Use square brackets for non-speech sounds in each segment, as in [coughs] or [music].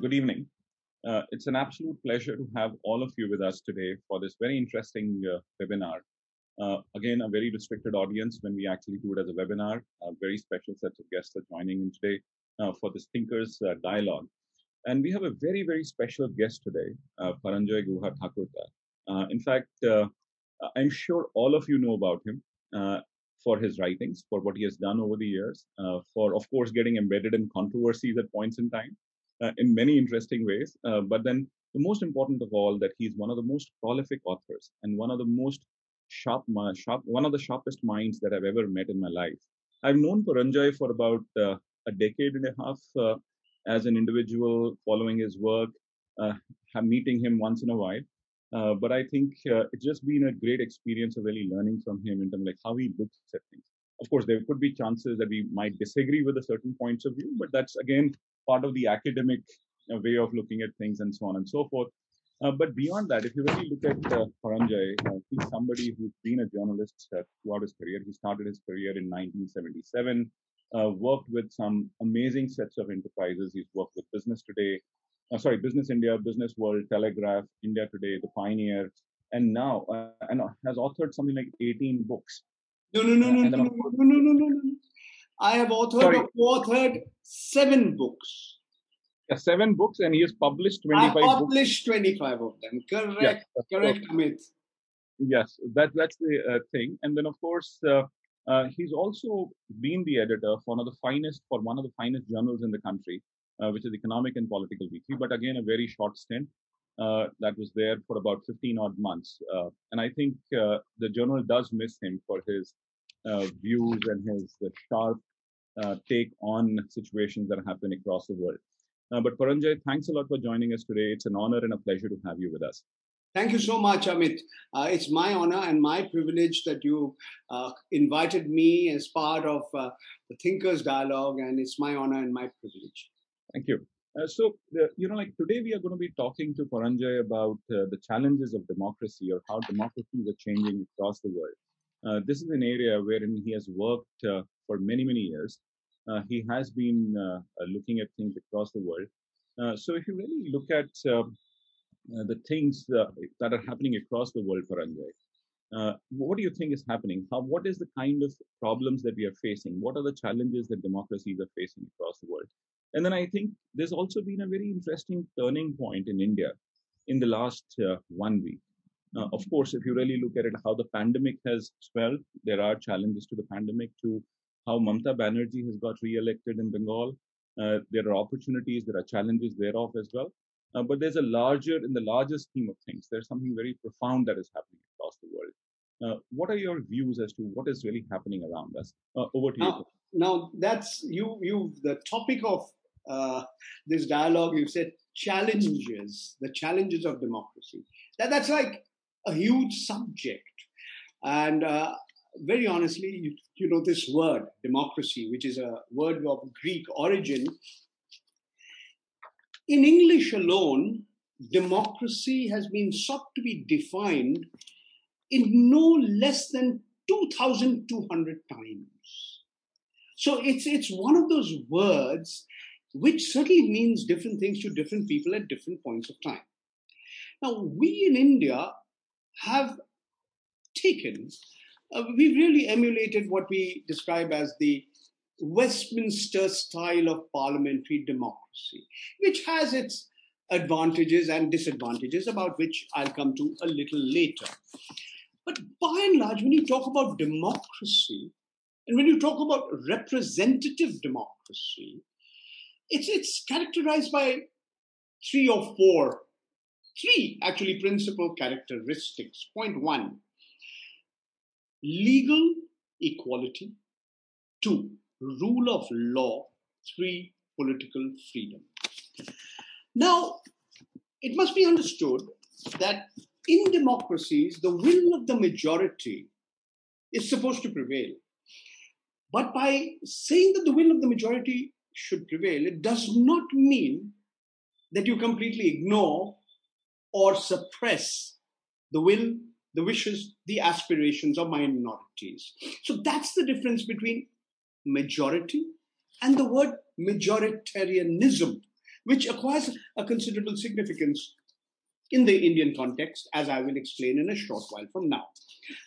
good evening. Uh, it's an absolute pleasure to have all of you with us today for this very interesting uh, webinar. Uh, again, a very restricted audience when we actually do it as a webinar. A very special set of guests are joining in today uh, for this Thinkers uh, Dialogue. And we have a very, very special guest today, uh, Paranjoy Guha Thakurta. Uh, in fact, I'm sure all of you know about him for his writings, for what he has done over the years, for, of course, getting embedded in controversies at points in time, uh, in many interesting ways. Uh, but then the most important of all, that he's one of the most prolific authors and one of the most sharp, sharp one of the sharpest minds that I've ever met in my life. I've known Paranjoy for about uh, a decade and a half uh, as an individual, following his work, uh, meeting him once in a while. Uh, but I think it's just been a great experience of really learning from him in terms of like how he looks at things. Of course, there could be chances that we might disagree with a certain points of view, but that's again part of the academic uh, way of looking at things and so on and so forth. Uh, but beyond that, if you really look at uh, Paranjoy, uh, he's somebody who's been a journalist uh, throughout his career. He started his career in 1977, uh, worked with some amazing sets of enterprises. He's worked with Business Today, uh, sorry, Business India, Business World, Telegraph, India Today, The Pioneer, and now and has authored something like 18 books. No, no, no, no, no, no, no, no, no, no. I have authored authored seven books. Yeah, seven books, and he has published 25 I published books. 25 of them. Correct, yeah, correct, Amit. Yes, that, that's the uh, thing. And then, of course, uh, uh, he's also been the editor for one of the finest, for one of the finest journals in the country, uh, which is Economic and Political Weekly. But again, a very short stint. Uh, that was there for about 15 odd months. Uh, and I think the journal does miss him for his views and his sharp uh, take on situations that happen across the world. Uh, but Paranjoy, thanks a lot for joining us today. It's an honor and a pleasure to have you with us. Thank you so much, Amit. Uh, it's my honor and my privilege that you uh, invited me as part of uh, the Thinkers Dialogue, and it's my honor and my privilege. Thank you. Uh, so, you know, like today we are going to be talking to Paranjoy about the challenges of democracy or how democracies are changing across the world. Uh, this is an area wherein he has worked uh, for many, many years. Uh, he has been uh, uh, looking at things across the world. Uh, so if you really look at the things that are happening across the world, for Paranjoy, what do you think is happening? How, what is the kind of problems that we are facing? What are the challenges that democracies are facing across the world? And then I think there's also been a very interesting turning point in India in the last one week. Uh, of course, if you really look at it, how the pandemic has swelled, there are challenges to the pandemic, to how Mamta Banerjee has got re-elected in Bengal. Uh, there are opportunities, there are challenges thereof as well. Uh, but there's a larger, in the larger scheme of things, there's something very profound that is happening across the world. Uh, what are your views as to what is really happening around us? Uh, over to now, you. Now, that's you. You the topic of uh, this dialogue. You said challenges, the challenges of democracy. That that's like a huge subject. And uh, very honestly, you, you know, this word, democracy, which is a word of Greek origin, in English alone, democracy has been sought to be defined in no less than 2,200 times. So it's, it's one of those words which certainly means different things to different people at different points of time. Now, we in India have taken, uh, we've really emulated what we describe as the Westminster style of parliamentary democracy, which has its advantages and disadvantages, about which I'll come to a little later. But by and large, when you talk about democracy, and when you talk about representative democracy, it's, it's characterized by three or four three actually principal characteristics. Point one legal equality, two, rule of law, three, political freedom. Now, it must be understood that in democracies, the will of the majority is supposed to prevail. But by saying that the will of the majority should prevail, it does not mean that you completely ignore or suppress the will, the wishes, the aspirations of minorities. So that's the difference between majority and the word majoritarianism. which acquires a considerable significance in the Indian context, as I will explain in a short while from now.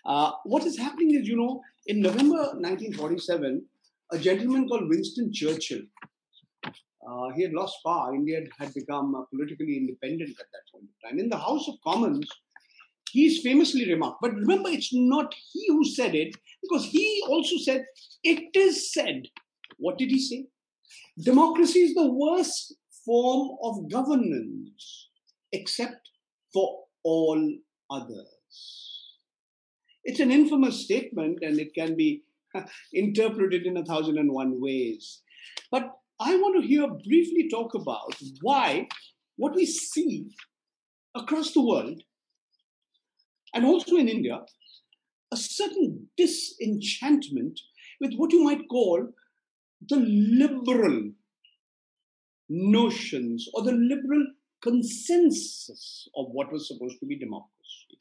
Uh, what is happening is, you know, in November 1947, a gentleman called Winston Churchill, uh, he had lost power. India had become uh, politically independent at that point in time. In the House of Commons, he's famously remarked, but remember, it's not he who said it, because he also said, It is said. What did he say? Democracy is the worst form of governance, except for all others. It's an infamous statement and it can be [laughs] interpreted in a thousand and one ways. But I want to here briefly talk about why what we see across the world and also in India, a certain disenchantment with what you might call the liberal notions or the liberal consensus of what was supposed to be democracy.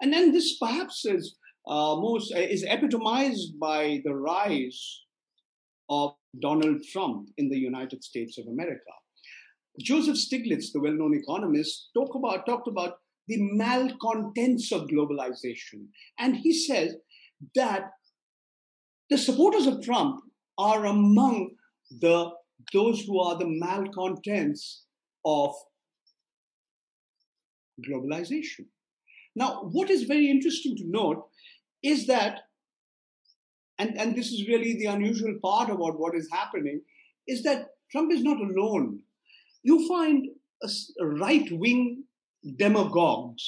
And then this perhaps is uh, most is epitomized by the rise of Donald Trump in the United States of America. Joseph Stiglitz, the well-known economist, talk about, talked about the malcontents of globalization. And he says that the supporters of Trump are among the those who are the malcontents of globalization. Now, what is very interesting to note is that, and, and this is really the unusual part about what is happening, is that Trump is not alone. You find right wing demagogues,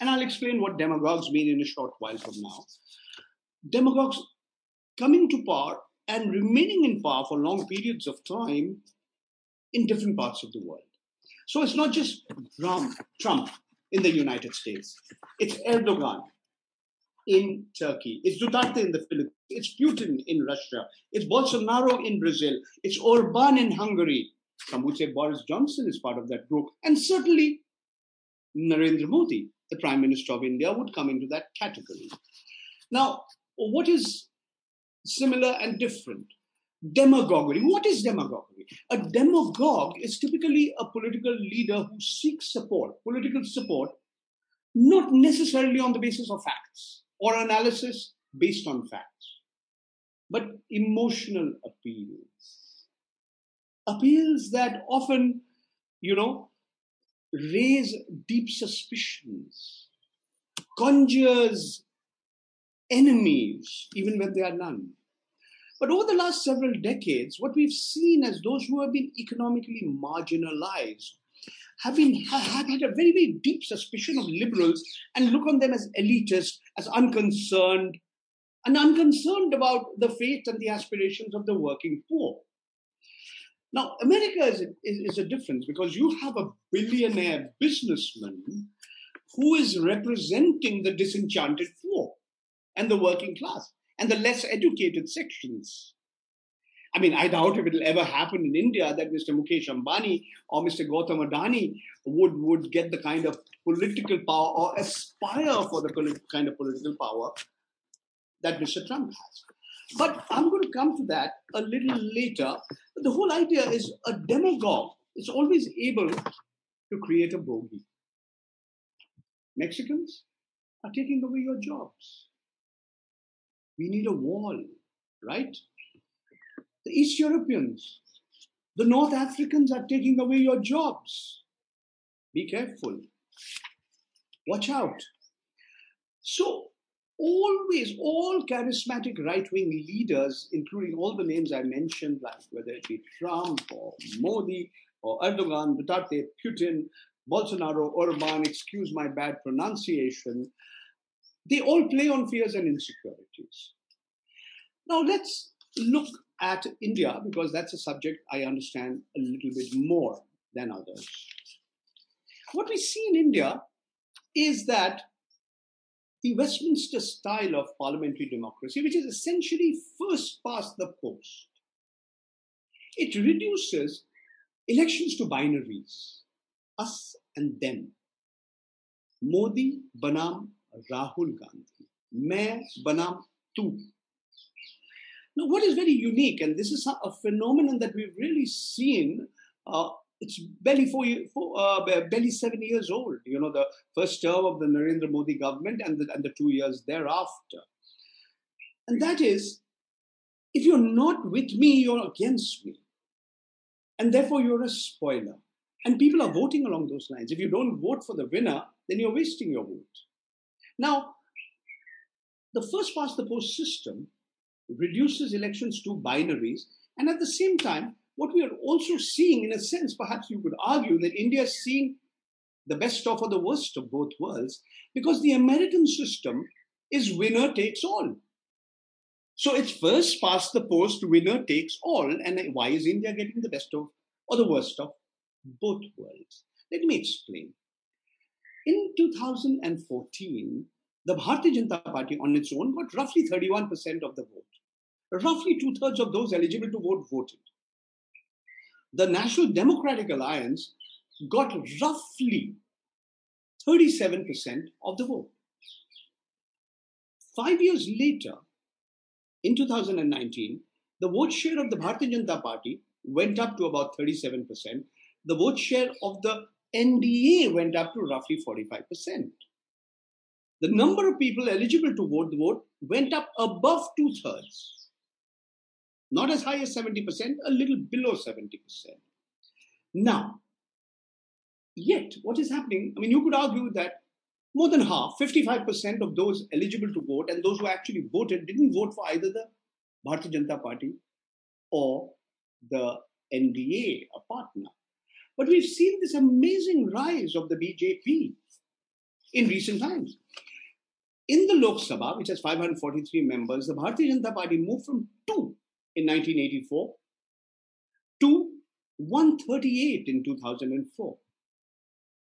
and I'll explain what demagogues mean in a short while from now. Demagogues coming to power and remaining in power for long periods of time in different parts of the world. So it's not just Trump, Trump in the United States, it's Erdogan in Turkey, it's Duterte in the Philippines, it's Putin in Russia, it's Bolsonaro in Brazil, it's Orban in Hungary. Some would say Boris Johnson is part of that group, and certainly Narendra Modi, the Prime Minister of India, would come into that category. Now, what is similar and different. Demagoguery. What is demagoguery? A demagogue is typically a political leader who seeks support, political support, not necessarily on the basis of facts or analysis based on facts, but emotional appeals. Appeals that often, you know, raise deep suspicions, conjures enemies, even when there are none. But over the last several decades, what we've seen as those who have been economically marginalized have been have had a very, very deep suspicion of liberals and look on them as elitist, as unconcerned, and unconcerned about the fate and the aspirations of the working poor. Now, America is a, is, is a difference because you have a billionaire businessman who is representing the disenchanted poor and the working class and the less educated sections. I mean, I doubt if it'll ever happen in India that Mr. Mukesh Ambani or Mr. Gautam Adani would, would get the kind of political power or aspire for the kind of political power that Mr. Trump has. But I'm going to come to that a little later. The whole idea is a demagogue is always able to create a bogey. Mexicans are taking away your jobs. We need a wall, right? The East Europeans, the North Africans are taking away your jobs. Be careful. Watch out. So, always, all charismatic right wing leaders, including all the names I mentioned, like whether it be Trump or Modi or Erdogan, Duterte, Putin, Bolsonaro, Orban, excuse my bad pronunciation, they all play on fears and insecurities. Now let's look at India because that's a subject I understand a little bit more than others. What we see in India is that the Westminster style of parliamentary democracy, which is essentially first past the post, it reduces elections to binaries us and them. Modi banam Rahul Gandhi. Main banam tu. Now, what is very unique, and this is a phenomenon that we've really seen uh, it's barely four, four uh, barely seven years old. You know, the first term of the Narendra Modi government and the, and the two years thereafter. And that is, if you're not with me, you're against me. And therefore, you're a spoiler. And people are voting along those lines. If you don't vote for the winner, then you're wasting your vote. Now, the first past the post system reduces elections to binaries, and at the same time, what we are also seeing, in a sense, perhaps you could argue that India is seeing the best of or the worst of both worlds because the American system is winner takes all. So it's first past the post, winner takes all. And why is India getting the best of or the worst of both worlds? Let me explain. In 2014, the Bharatiya Janata Party on its own got roughly 31% of the vote. Roughly two thirds of those eligible to vote voted the National Democratic Alliance got roughly 37% of the vote. Five years later, in 2019, the vote share of the Bharatiya Janata Party went up to about 37%. The vote share of the NDA went up to roughly 45%. The number of people eligible to vote the vote went up above two thirds not as high as 70%, a little below 70%. Now, yet what is happening? I mean, you could argue that more than half, 55% of those eligible to vote and those who actually voted didn't vote for either the Bharatiya Janata Party or the NDA, a partner. But we've seen this amazing rise of the BJP in recent times. In the Lok Sabha, which has 543 members, the Bharatiya Janata Party moved from two in 1984 to 138 in 2004.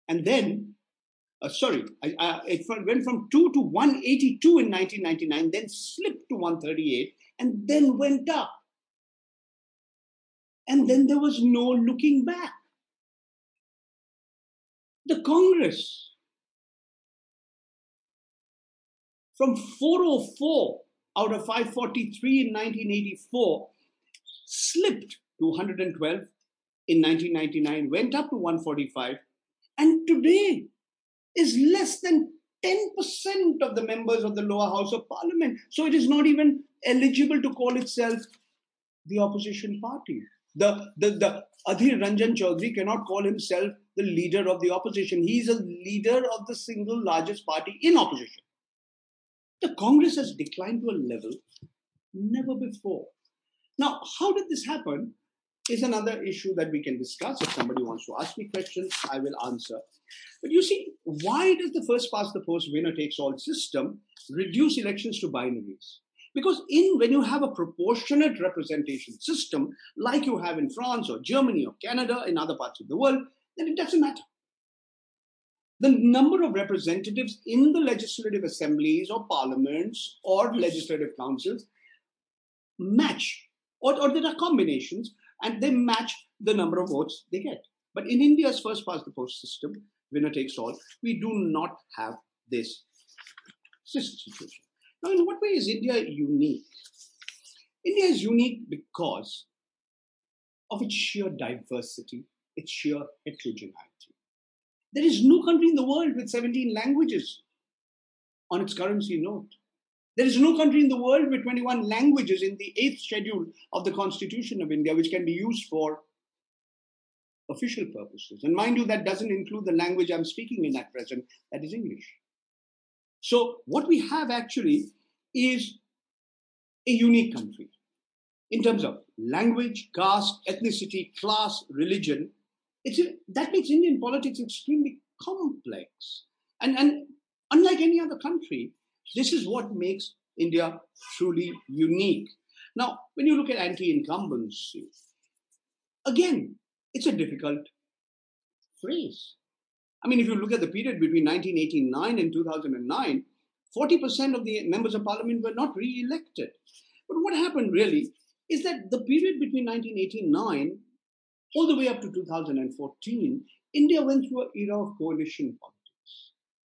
And then, uh, sorry, I, I, it went from 2 to 182 in 1999, then slipped to 138, and then went up. And then there was no looking back. The Congress, from 404 out of 543 in 1984 slipped to 112 in 1999, went up to 145, and today is less than 10% of the members of the lower house of parliament. So it is not even eligible to call itself the opposition party. The, the, the Adhir Ranjan Chaudhary cannot call himself the leader of the opposition. He is a leader of the single largest party in opposition. The Congress has declined to a level never before. Now, how did this happen? Is another issue that we can discuss. If somebody wants to ask me questions, I will answer. But you see, why does the first past the post winner takes all system reduce elections to binaries? Because in when you have a proportionate representation system, like you have in France or Germany or Canada, in other parts of the world, then it doesn't matter the number of representatives in the legislative assemblies or parliaments or legislative councils match, or, or there are combinations, and they match the number of votes they get. But in India's first past the post system, winner takes all, we do not have this situation. Now, in what way is India unique? India is unique because of its sheer diversity, its sheer heterogeneity. There is no country in the world with 17 languages on its currency note. There is no country in the world with 21 languages in the eighth schedule of the Constitution of India, which can be used for official purposes. And mind you, that doesn't include the language I'm speaking in at present, that is English. So, what we have actually is a unique country in terms of language, caste, ethnicity, class, religion, it's, that makes Indian politics extremely complex. And, and unlike any other country, this is what makes India truly unique. Now, when you look at anti incumbency, again, it's a difficult phrase. I mean, if you look at the period between 1989 and 2009, 40% of the members of parliament were not re elected. But what happened really is that the period between 1989 all the way up to 2014, India went through an era of coalition politics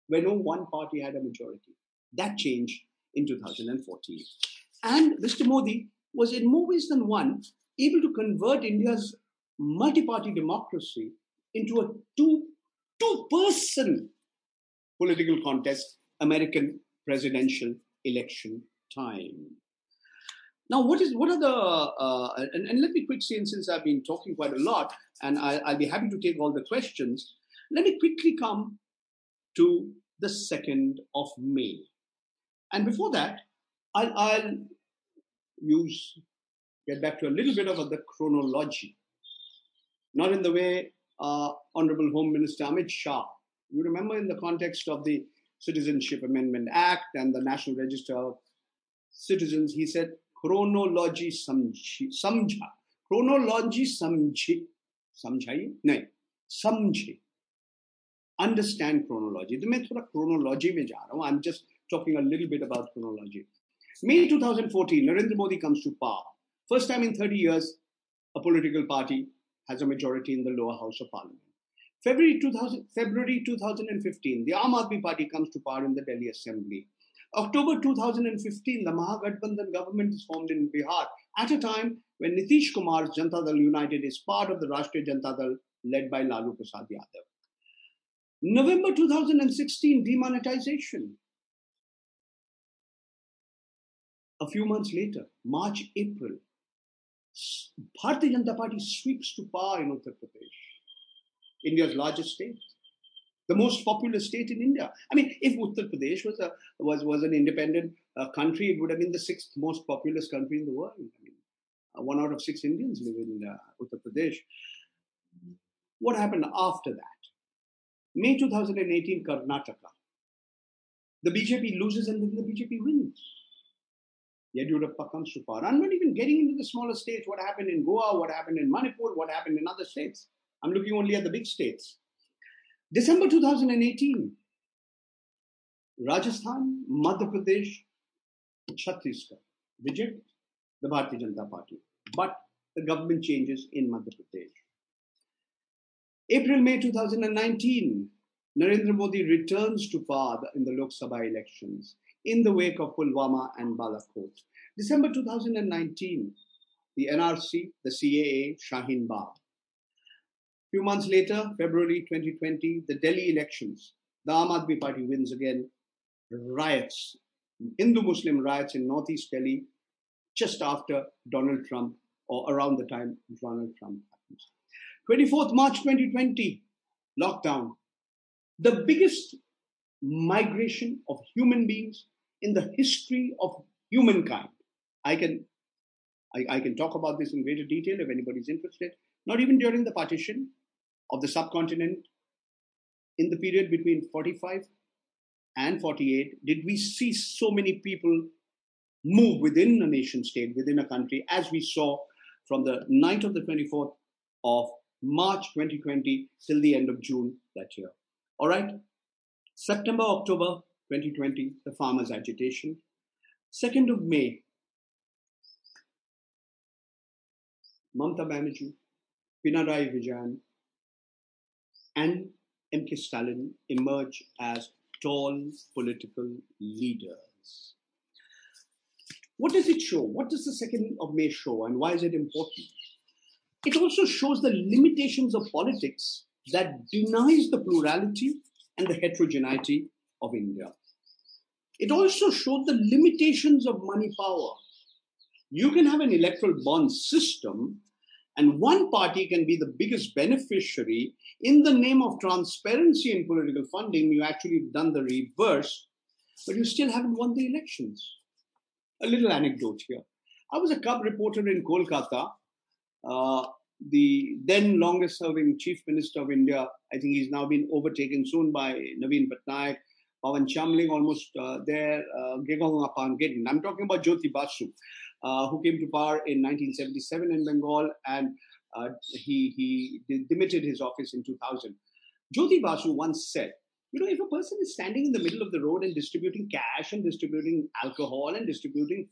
where no one party had a majority. That changed in 2014. And Mr. Modi was in more ways than one able to convert India's multi-party democracy into a two two person political contest, American presidential election time. Now, what is what are the uh, and, and, let me quick say, since I've been talking quite a lot, and I, I'll be happy to take all the questions. Let me quickly come to the second of May, and before that, I'll, I'll use get back to a little bit of the chronology, not in the way uh, Honorable Home Minister Amit Shah. You remember in the context of the Citizenship Amendment Act and the National Register of Citizens, he said chronology samjha. Chronology samjhe. समझाइए नहीं समझे understand chronology तो मैं थोड़ा chronology में जा रहा हूँ I'm just talking a little bit about chronology May 2014 Narendra Modi comes to power first time in 30 years a political party has a majority in the lower house of parliament. February 2000, February 2015, the Aam Aadmi Party comes to power in the Delhi Assembly. October 2015, the Mahagathbandhan government is formed in Bihar at a time when Nitish Kumar's Janata Dal United is part of the Rashtriya Janata Dal led by Lalu Prasad Yadav. November 2016, demonetization. A few months later, March, April, Bharatiya Janata Party sweeps to power in Uttar Pradesh, India's largest state, the most populous state in India. I mean, if Uttar Pradesh was a was was an independent uh, country, it would have been the sixth most populous country in the world. I mean, uh, one out of six Indians live in uh, Uttar Pradesh. What happened after that? May 2018, Karnataka. The BJP loses and then the BJP wins. Yediyurappa comes to power. I'm not even getting into the smaller states, what happened in Goa, what happened in Manipur, what happened in other states. I'm looking only at the big states. December 2018, Rajasthan, Madhya Pradesh, Chhattisgarh reject the Bharatiya Janata Party. But the government changes in Madhya Pradesh. April, May 2019, Narendra Modi returns to power in the Lok Sabha elections in the wake of Pulwama and Balakot. December 2019, the NRC, the CAA, Shaheen Bagh. Few months later, February 2020, the Delhi elections. The Aam Aadmi Party wins again. Riots, Hindu Muslim riots in Northeast Delhi, just after Donald Trump, or around the time Donald Trump happens. 24th March 2020, lockdown. The biggest migration of human beings in the history of humankind. I can, I, I, can talk about this in greater detail if anybody's interested. Not even during the partition of the subcontinent, in the period between 45 and 48, did we see so many people move within a nation state, within a country, as we saw from the night of the 24th of March 2020 till the end of June that year. All right, September, October 2020, the farmers' agitation. 2nd of May, Mamta Banerjee, Pinarayi Vijayan, and M.K. Stalin emerge as tall political leaders. What does it show? What does the 2nd of May show, and why is it important? It also shows the limitations of politics that denies the plurality and the heterogeneity of India. It also showed the limitations of money power. You can have an electoral bond system, and one party can be the biggest beneficiary. In the name of transparency in political funding, you actually done the reverse, but you still haven't won the elections. A little anecdote here. I was a cub reporter in Kolkata. Uh, the then longest serving chief minister of India, I think he's now been overtaken soon by Naveen Patnaik, Pawan Chamling almost uh, there, uh, Gegong I'm talking about Jyoti Basu, uh, who came to power in 1977 in Bengal and uh, he, he demitted his office in 2000. Jyoti Basu once said, you know, if a person is standing in the middle of the road and distributing cash and distributing alcohol and distributing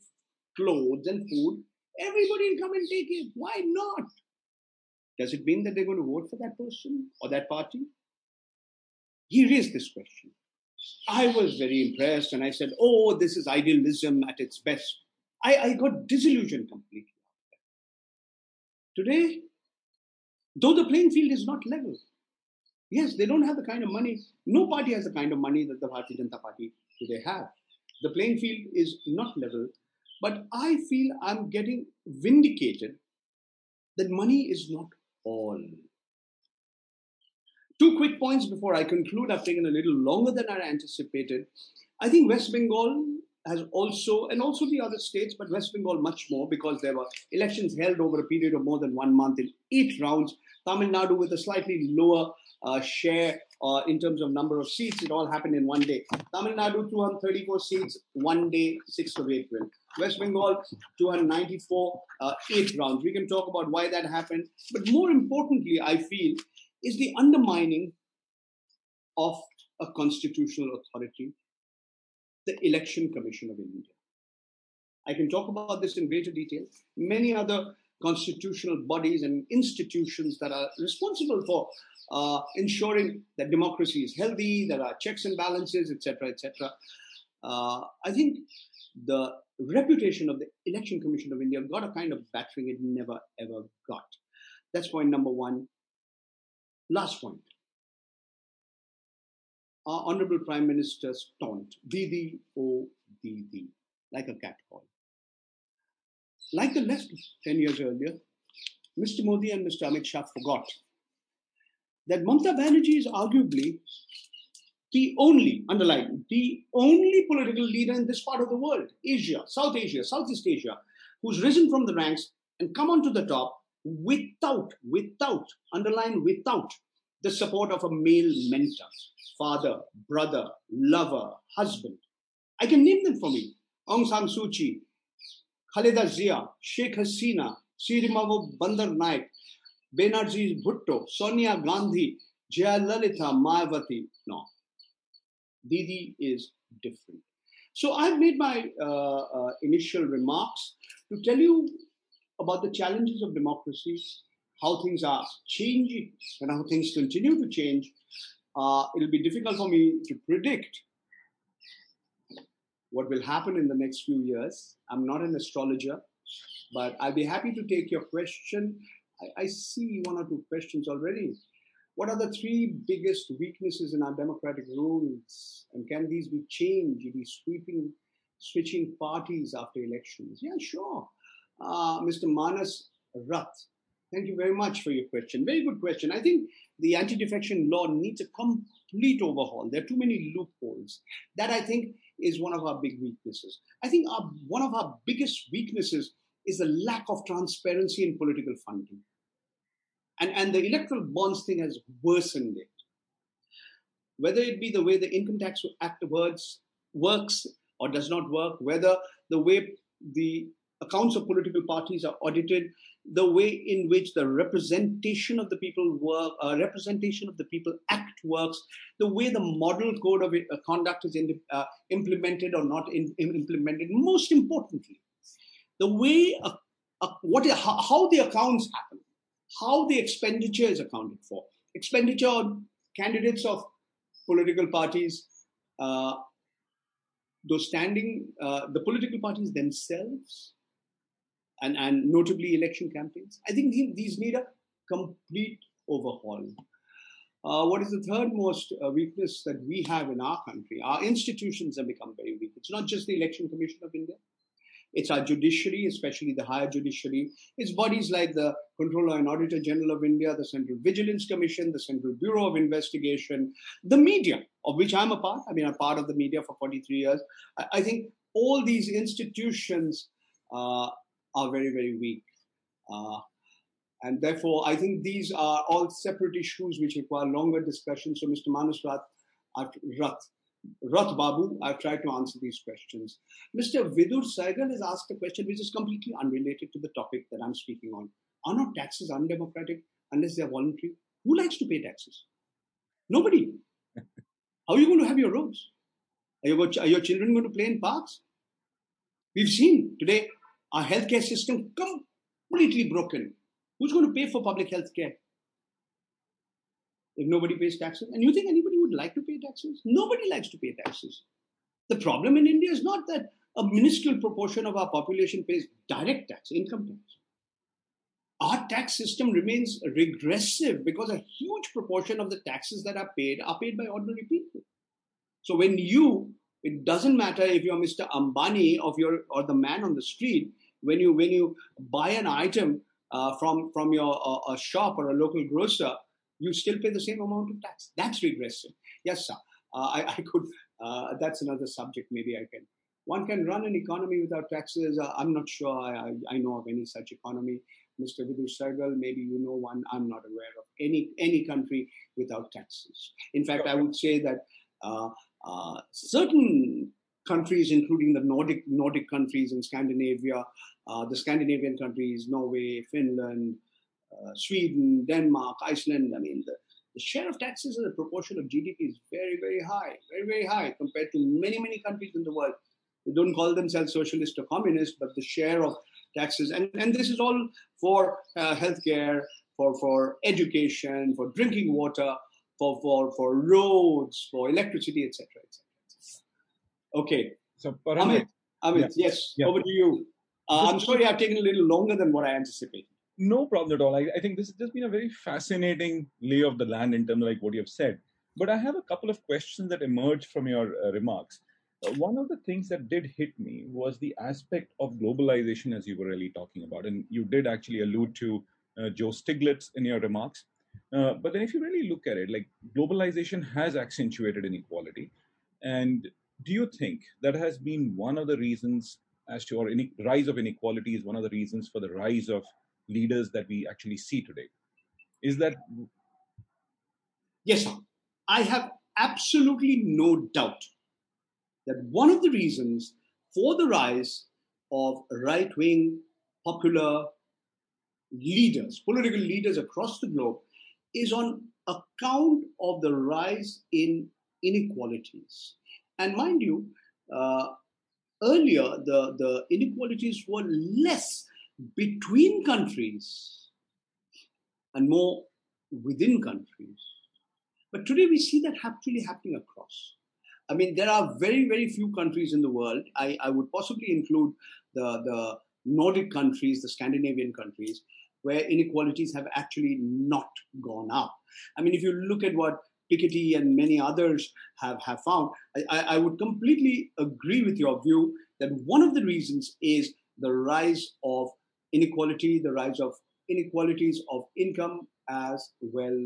clothes and food, everybody will come and take it. Why not? Does it mean that they're going to vote for that person or that party? He raised this question. I was very impressed and I said, Oh, this is idealism at its best. I, I got disillusioned completely. Today, though the playing field is not level. Yes, they don't have the kind of money. No party has the kind of money that the Bharatiya Janata Party today have. The playing field is not level, but I feel I'm getting vindicated that money is not all. Two quick points before I conclude. I've taken a little longer than I anticipated. I think West Bengal has also, and also the other states, but West Bengal much more because there were elections held over a period of more than one month in eight rounds. Tamil Nadu with a slightly lower uh, share uh, in terms of number of seats. It all happened in one day. Tamil Nadu 234 seats, one day, 6th of April. West Bengal 294, uh, eight rounds. We can talk about why that happened. But more importantly, I feel, is the undermining of a constitutional authority, the Election Commission of India. I can talk about this in greater detail. Many other constitutional bodies and institutions that are responsible for uh, ensuring that democracy is healthy, there are checks and balances, etc., etc. Uh, I think the reputation of the Election Commission of India got a kind of battering it never ever got. That's point number one. Last point. Our Honorable Prime Minister's taunt, Didi, oh Didi, like a cat call. Like the left 10 years earlier, Mr. Modi and Mr. Amit Shah forgot that Mamata Banerjee is arguably the only, underline, the only political leader in this part of the world, Asia, South Asia, Southeast Asia, who's risen from the ranks and come onto the top without, without, underline, without the support of a male mentor, father, brother, lover, husband. I can name them for me. Aung San Suu Kyi, Khaleda Zia, Sheikh Hasina, Sirimavo Bandaranaike, Benazir Bhutto, Sonia Gandhi, Jaya Jayalalitha, Mayawati. No. Didi is different. So I've made my uh, uh, initial remarks to tell you about the challenges of democracy, how things are changing, and how things continue to change. Uh, it'll be difficult for me to predict what will happen in the next few years. I'm not an astrologer, but I'll be happy to take your question I, I see one or two questions already. What are the three biggest weaknesses in our democratic rules? And can these be changed? Be sweeping, switching parties after elections? Yeah, sure. Uh, Mr. Manas Rath, thank you very much for your question. Very good question. I think the anti-defection law needs a complete overhaul. There are too many loopholes. That I think is one of our big weaknesses. I think our, one of our biggest weaknesses is the lack of transparency in political funding. And, and the electoral bonds thing has worsened it. Whether it be the way the Income Tax Act works or does not work, whether the way the accounts of political parties are audited, the way in which the representation of the people work, uh, representation of the people act works, the way the model code of uh, conduct is in, uh, implemented or not in, in implemented. Most importantly, the way a, a, what how, how the accounts happen, how the expenditure is accounted for. Expenditure on candidates of political parties, uh, those standing, uh, the political parties themselves, and, and notably election campaigns. I think these need a complete overhaul. Uh, what is the third most uh, weakness that we have in our country? Our institutions have become very weak. It's not just the Election Commission of India. It's our judiciary, especially the higher judiciary. It's bodies like the Controller and Auditor General of India, the Central Vigilance Commission, the Central Bureau of Investigation, the media, of which I'm a part. I mean, I'm part of the media for 43 years. I, I think all these institutions uh, are very, very weak. Uh, and therefore, I think these are all separate issues which require longer discussion. So, Mr. Manas Rath, Rath Rath Babu, I've tried to answer these questions. Mr. Vidur Sehgal has asked a question which is completely unrelated to the topic that I'm speaking on. Are not taxes undemocratic unless they're voluntary? Who likes to pay taxes? Nobody. How are you going to have your roads? Are, you are your children going to play in parks? We've seen today our healthcare system completely broken. Who's going to pay for public health care? If nobody pays taxes. And you think anybody would like to pay taxes? Nobody likes to pay taxes. The problem in India is not that a minuscule proportion of our population pays direct tax, income tax. our tax system remains regressive because a huge proportion of the taxes that are paid are paid by ordinary people. So when you, it doesn't matter if you're Mr. Ambani of your or the man on the street, when you when you buy an item uh, from from your uh, a shop or a local grocer, you still pay the same amount of tax. That's regressive. Yes, sir. Uh, I, I, could. Uh, that's another subject. Maybe I can. One can run an economy without taxes. Uh, I'm not sure I, I, know of any such economy. Mr. Vidur Sehgal, maybe you know one. I'm not aware of any any country without taxes. In fact, I would say that uh, certain countries, including the Nordic Nordic countries in Scandinavia, uh, the Scandinavian countries, Norway, Finland, uh, Sweden, Denmark, Iceland. I mean, the, the share of taxes as a proportion of GDP is very, very high, very, very high compared to many, many countries in the world. They don't call themselves socialist or communist, but the share of taxes, and, and this is all for uh, healthcare, for, for education, for drinking water, for, for, for roads, for electricity, etc. etc. Okay. So, Amit, Amit yeah. yes, yeah. over to you. Uh, I'm sorry I've taken a little longer than what I anticipated. No problem at all. I, I, think this has just been a very fascinating lay of the land in terms of like what you have said. But I have a couple of questions that emerged from your uh, remarks. Uh, one of the things that did hit me was the aspect of globalization, as you were really talking about, and you did actually allude to uh, Joe Stiglitz in your remarks. Uh, but then, if you really look at it, like globalization has accentuated inequality, and do you think that has been one of the reasons as to or in, rise of inequality is one of the reasons for the rise of leaders that we actually see today. Is that? Yes, sir. I have absolutely no doubt that one of the reasons for the rise of right wing popular leaders, political leaders across the globe, is on account of the rise in inequalities. And mind you, uh, earlier the, the inequalities were less between countries and more within countries. But today we see that actually happening across. I mean, there are very, very few countries in the world. I, I would possibly include the, the Nordic countries, the Scandinavian countries, where inequalities have actually not gone up. I mean, if you look at what Piketty and many others have, have found, I, I would completely agree with your view that one of the reasons is the rise of inequality, the rise of inequalities of income as well.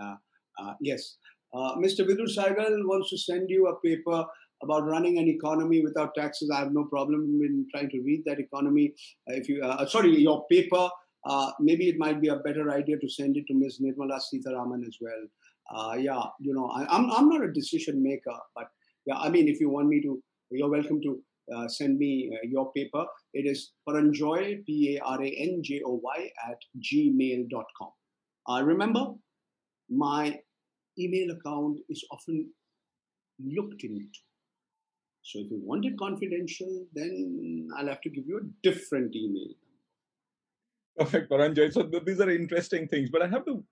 Uh, uh, yes, uh, Mr. Vidur Sehgal wants to send you a paper about running an economy without taxes. I have no problem in trying to read that economy. Uh, if you, uh, sorry, your paper. Uh, maybe it might be a better idea to send it to Ms. Nirmala Sitharaman as well. yeah, you know, I, I'm I'm not a decision maker, but yeah, I mean, if you want me to, you're welcome to uh, send me uh, your paper. It is Paranjoy, P A R A N J O Y, at gmail.com. Uh, remember, my email account is often looked into. So if you want it confidential, then I'll have to give you a different email. Perfect, Paranjoy. So these are interesting things, but I have to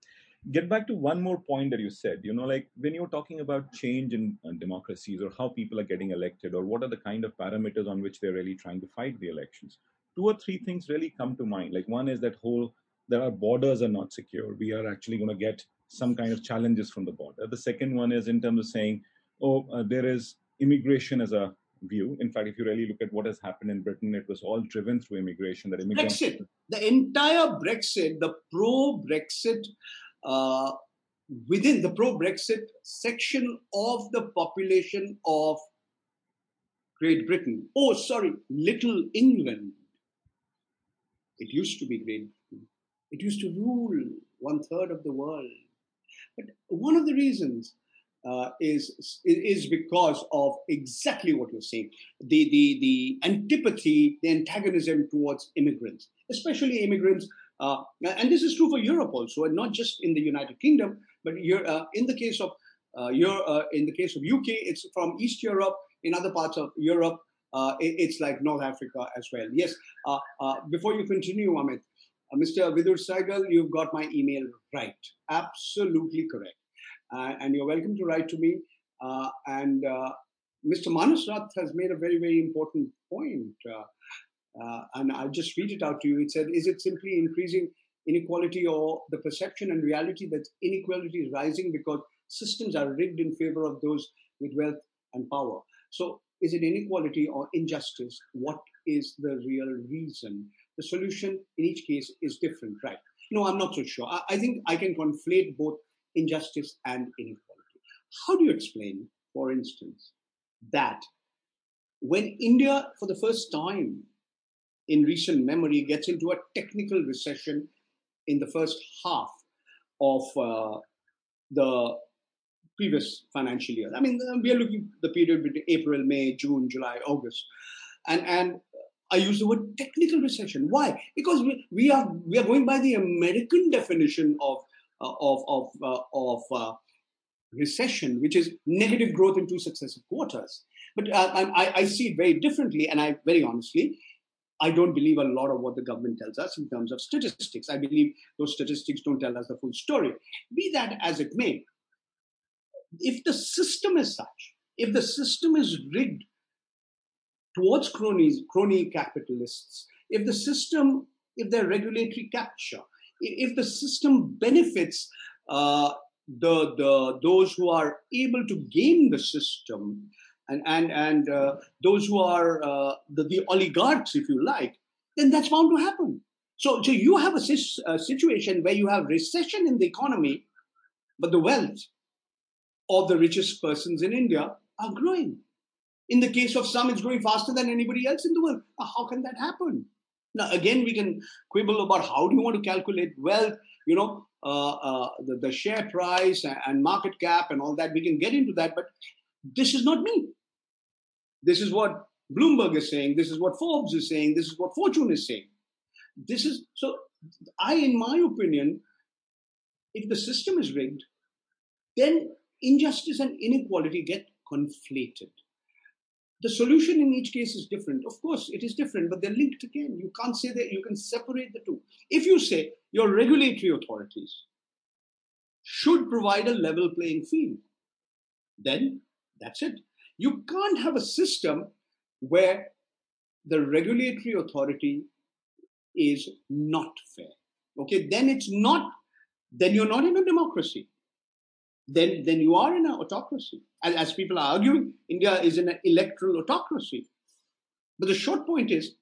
get back to one more point that you said you know like when you're talking about change in uh, democracies or how people are getting elected or what are the kind of parameters on which they're really trying to fight the elections two or three things really come to mind. Like one is that whole that our borders are not secure. We are actually going to get some kind of challenges from the border. The second one is in terms of saying oh uh, there is immigration as a view. In fact, if you really look at what has happened in Britain, it was all driven through immigration. That immigrants- Brexit, the entire Brexit, the pro-Brexit uh, within the pro Brexit section of the population of Great Britain. Oh, sorry, Little England. It used to be Great Britain. It used to rule one third of the world. But one of the reasons uh, is is because of exactly what you're saying the the the antipathy the antagonism towards immigrants especially immigrants uh, and this is true for Europe also, and not just in the United Kingdom, but uh, in the case of uh, uh in the case of UK, it's from East Europe. In other parts of Europe, it, it's like North Africa as well. Yes. Before you continue, Amit, Mr. Vidur Sehgal, you've got my email right. Absolutely correct. Uh, and you're welcome to write to me. Uh, and uh, Mr. Manas Rath has made a very, very important point. Uh, and I'll just read it out to you. It said, Is it simply increasing inequality or the perception and reality that inequality is rising because systems are rigged in favor of those with wealth and power. So, is it inequality or injustice? What is the real reason? The solution in each case is different, right? No, I'm not so sure. I, I think I can conflate both injustice and inequality. How do you explain, for instance, that when India, for the first time in recent memory, gets into a technical recession in the first half of uh, the previous financial year. I mean, we are looking the period between April, May, June, July, August, and and I use the word technical recession. Why? Because we, we are we are going by the American definition of of of uh, of uh, recession, which is negative growth in two successive quarters. But uh, I, I see it very differently, and I very honestly, I don't believe a lot of what the government tells us in terms of statistics. I believe those statistics don't tell us the full story. Be that as it may, if the system is such, if the system is rigged towards cronies, crony capitalists, if the system, if their regulatory capture, if the system benefits uh, the, the those who are able to game the system and and and uh, those who are uh, the, the oligarchs, if you like, then that's bound to happen. So, so you have a, a situation where you have recession in the economy, but the wealth of the richest persons in India are growing. In the case of some, it's growing faster than anybody else in the world. How can that happen? Now, again, we can quibble about how do you want to calculate wealth, you know, uh, uh, the, the, share price and market cap and all that. We can get into that, but this is not me. This is what Bloomberg is saying. This is what Forbes is saying. This is what Fortune is saying. This is so. I, in my opinion, if the system is rigged, then injustice and inequality get conflated. The solution in each case is different. Of course, it is different, but they're linked again. You can't say that you can separate the two. If you say your regulatory authorities should provide a level playing field, then that's it. You can't have a system where the regulatory authority is not fair. Okay, then it's not, then you're not in a democracy then, then you are in an autocracy. As, as people are arguing, India is in an electoral autocracy. But the short point is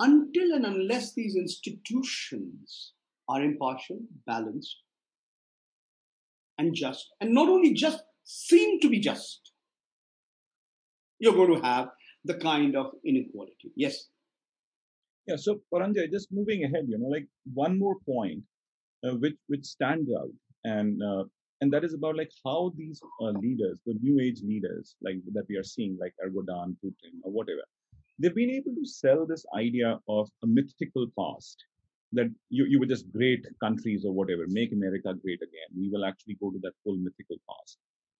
until and unless these institutions are impartial, balanced, and just, and not only just, seem to be just, you're going to have the kind of inequality. Yes. Yeah. So, Paranjoy, just moving ahead, you know, like one more point uh, which which stands out, and uh, and that is about like how these uh, leaders, the new age leaders, like that we are seeing, like Erdogan, Putin, or whatever, they've been able to sell this idea of a mythical past that you, you were just great countries or whatever, make America great again. We will actually go to that full mythical past.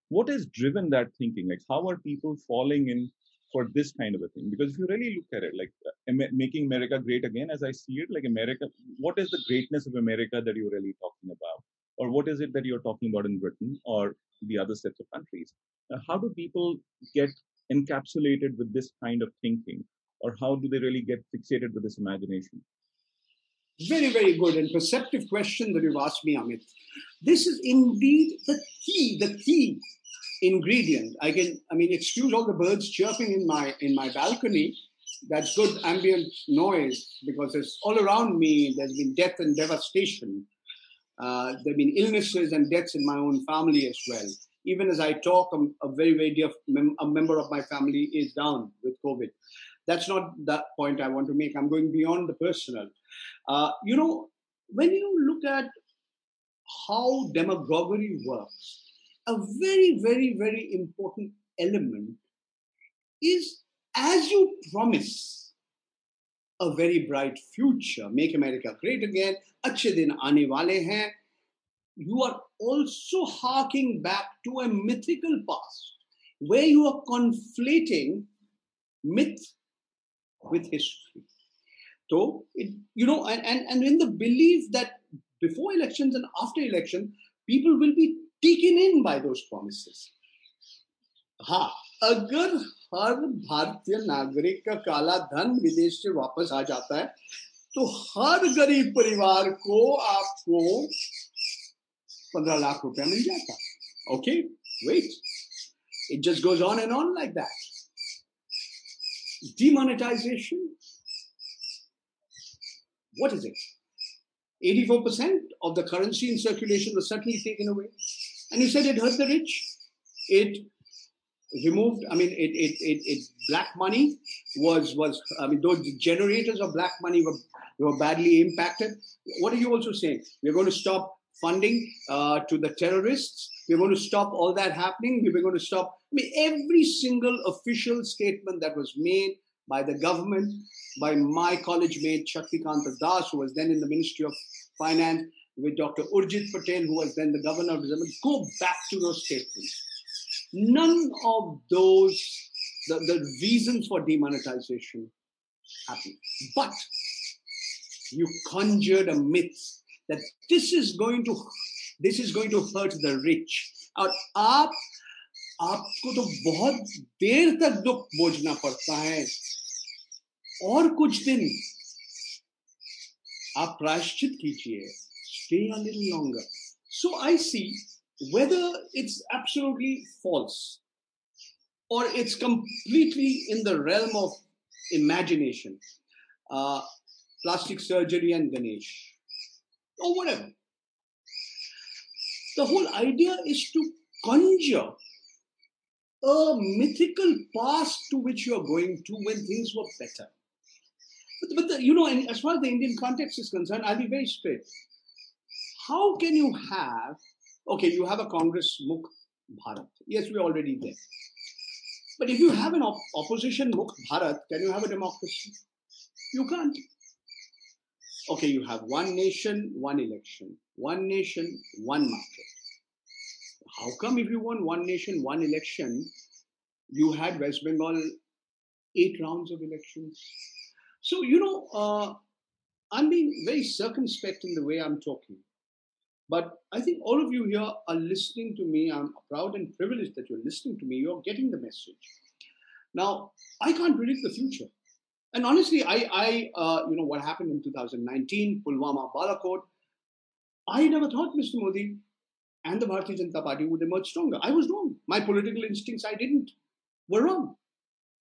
What has driven that thinking? Like, how are people falling in for this kind of a thing? Because if you really look at it, like uh, making America great again, as I see it, like America, what is the greatness of America that you're really talking about? Or what is it that you're talking about in Britain or the other sets of countries? Uh, how do people get encapsulated with this kind of thinking, or how do they really get fixated with this imagination? Very, very good and perceptive question that you've asked me, Amit. This is indeed the key, the key ingredient. I can, I mean, excuse all the birds chirping in my in my balcony. That's good ambient noise because it's all around me. There's been death and devastation. Uh, there have been illnesses and deaths in my own family as well. Even as I talk, I'm a very, very dear mem- a member of my family is down with COVID. That's not the point I want to make. I'm going beyond the personal. Uh, you know, when you look at how demagoguery works, a very, very, very important element is as you promise a very bright future. Make America great again. अच्छे दिन आने वाले हैं. You are also harking back to a mythical past where you are conflating myth with history. So, it, you know, and, and, and in the belief that before elections and after election, people will be taken in by those promises. हाँ अगर हर भारतीय नागरिक का काला धन विदेश से वापस आ जाता है। तो हर गरीब परिवार को आपको पंद्रह लाख रुपया मिल जाता okay wait it just goes on and on like that demonetisation what is it eighty four percent of the currency in circulation suddenly taken away and you said it hurt the rich it removed i mean it it, it, it black money was was i mean those generators of black money were were badly impacted. What are you also saying? We're going to stop funding uh, to the terrorists. We're going to stop all that happening. We're going to stop. I mean, every single official statement that was made by the government, by my college mate Shaktikanta Das, who was then in the Ministry of Finance, with Dr. Urjit Patel, who was then the governor of December, go back to those statements None of those, the, the reasons for demonetization happened. But you conjured a myth that this is going to this is going to hurt the rich और आप आपको तो बहुत देर तक दुख बोझना पड़ता है और कुछ दिन आप प्रायश्चित कीजिए stay a little longer so i see whether it's absolutely false or it's completely in the realm of imagination uh, plastic surgery and Ganesh, or whatever. The whole idea is to conjure a mythical past to which you are going to when things were better. But, but the, you know, as far as the Indian context is concerned, I'll be very straight. How can you have, okay, you have a Congress Mukt Bharat. Yes, we're already there. But if you have an op- opposition Mukt Bharat, can you have a democracy? You can't okay, you have one nation, one election, one nation, one market. How come if you want one nation, one election, you had West Bengal eight rounds of elections? So, you know, uh, I'm being very circumspect in the way I'm talking. But I think all of you here are listening to me. I'm proud and privileged that you're listening to me. You're getting the message. Now, I can't predict the future. And honestly, I, I uh, you know, what happened in 2019, Pulwama, Balakot, I never thought Mr. Modi and the Bharatiya Janata Party would emerge stronger. I was wrong. My political instincts, I didn't, were wrong.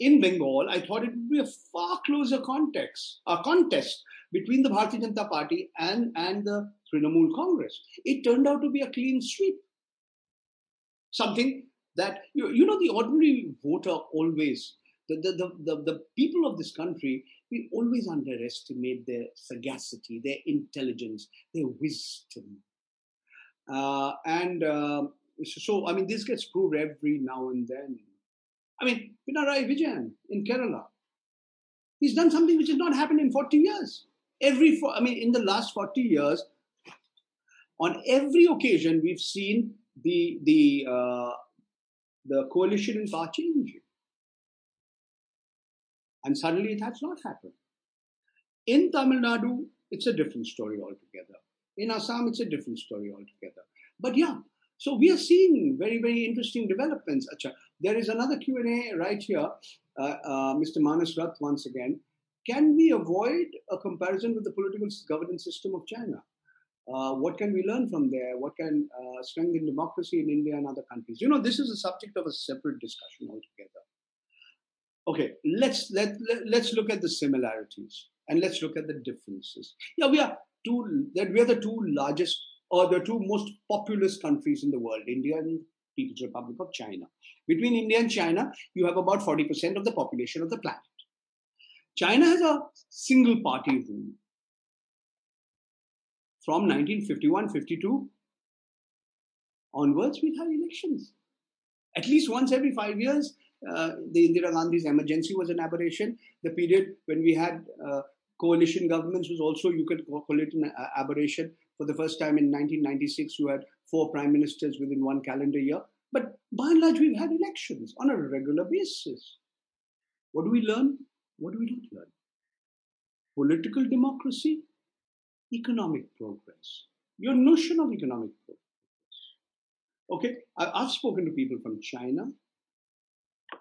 In Bengal, I thought it would be a far closer context, a contest between the Bharatiya Janata Party and, and the Trinamool Congress. It turned out to be a clean sweep. Something that, you, you know, the ordinary voter always the, the, the, the, people of this country, we always underestimate their sagacity, their intelligence, their wisdom. Uh, and uh, so, I mean, this gets proved every now and then. I mean, Pinarayi Vijayan in Kerala, he's done something which has not happened in 40 years. Every, I mean, in the last 40 years, on every occasion, we've seen the the uh, the coalition in power change. And suddenly it has not happened. In Tamil Nadu, it's a different story altogether. In Assam, it's a different story altogether. But yeah, so we are seeing very, very interesting developments. There is another Q&A right here. Uh, uh, Mr. Manas Rath once again. Can we avoid a comparison with the political governance system of China? Uh, what can we learn from there? What can uh, strengthen democracy in India and other countries? You know, this is a subject of a separate discussion altogether okay let's let, let let's look at the similarities and let's look at the differences yeah we are two that we are the two largest or the two most populous countries in the world india and people's republic of china between india and china you have about 40% of the population of the planet china has a single party rule from 1951-52 onwards we have had elections at least once every five years uh, the Indira Gandhi's emergency was an aberration. The period when we had uh, coalition governments was also, you could call it an aberration. For the first time in 1996, you had four prime ministers within one calendar year. But by and large, we've had elections on a regular basis. What do we learn? What do we not learn? Political democracy, economic progress. Your notion of economic progress. Okay, I've spoken to people from China,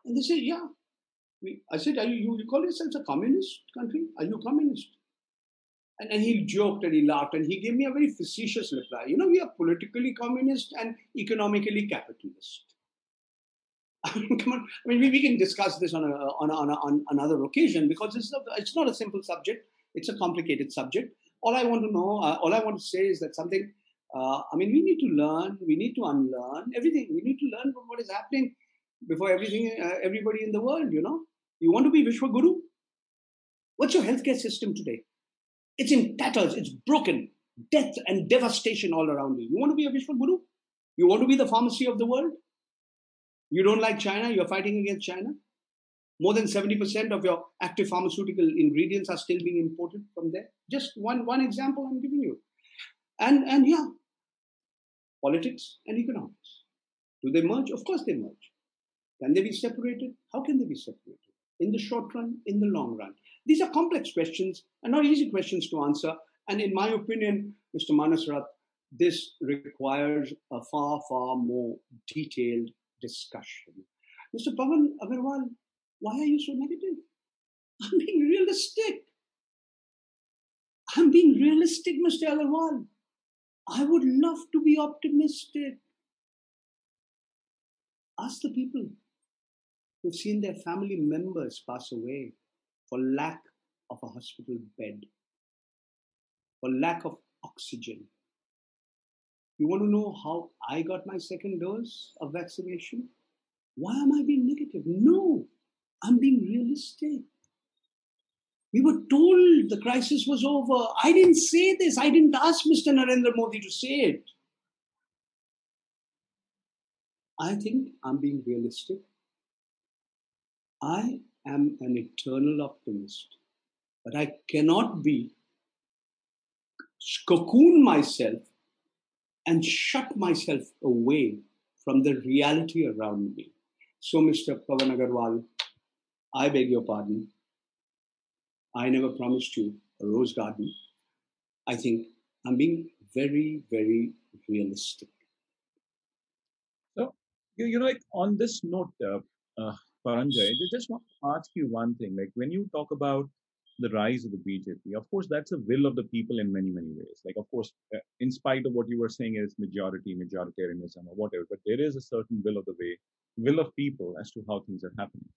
and they say, yeah. I said, are you, you call yourselves a communist country? Are you communist? And, and he joked and he laughed and he gave me a very facetious reply. You know, we are politically communist and economically capitalist. [laughs] I mean, come on. I mean, we, we can discuss this on, a, on, a, on, a, on another occasion because it's, it's not a simple subject. It's a complicated subject. All I want to know, uh, all I want to say is that something, uh, I mean, we need to learn, we need to unlearn everything. We need to learn from what is happening before everything, uh, everybody in the world, you know. You want to be Vishwa Guru? What's your healthcare system today? It's in tatters, it's broken, death and devastation all around you. You want to be a Vishwa Guru? You want to be the pharmacy of the world? You don't like China, you're fighting against China? More than 70% of your active pharmaceutical ingredients are still being imported from there. Just one, one example I'm giving you. And, and yeah, politics and economics. Do they merge? Of course they merge. Can they be separated? How can they be separated? In the short run, in the long run. These are complex questions and not easy questions to answer. And in my opinion, Mr. Manas Rath, this requires a far, far more detailed discussion. Mr. Pavan Agarwal, why are you so negative? I'm being realistic. I'm being realistic, Mr. Agarwal. I would love to be optimistic. Ask the people who've seen their family members pass away for lack of a hospital bed, for lack of oxygen. You want to know how I got my second dose of vaccination? Why am I being negative? No, I'm being realistic. We were told the crisis was over. I didn't say this. I didn't ask Mr. Narendra Modi to say it. I think I'm being realistic. I am an eternal optimist, but I cannot be cocoon myself and shut myself away from the reality around me. So, Mr. Pavan Agarwal, I beg your pardon. I never promised you a rose garden. I think I'm being very, very realistic. So, you, you know, like on this note, uh, uh, Paranjoy, I just want to ask you one thing. Like when you talk about the rise of the BJP, of course, that's a will of the people in many, many ways. Like, of course, uh, in spite of what you were saying is majority, majoritarianism, or whatever, but there is a certain will of the way, will of people as to how things are happening.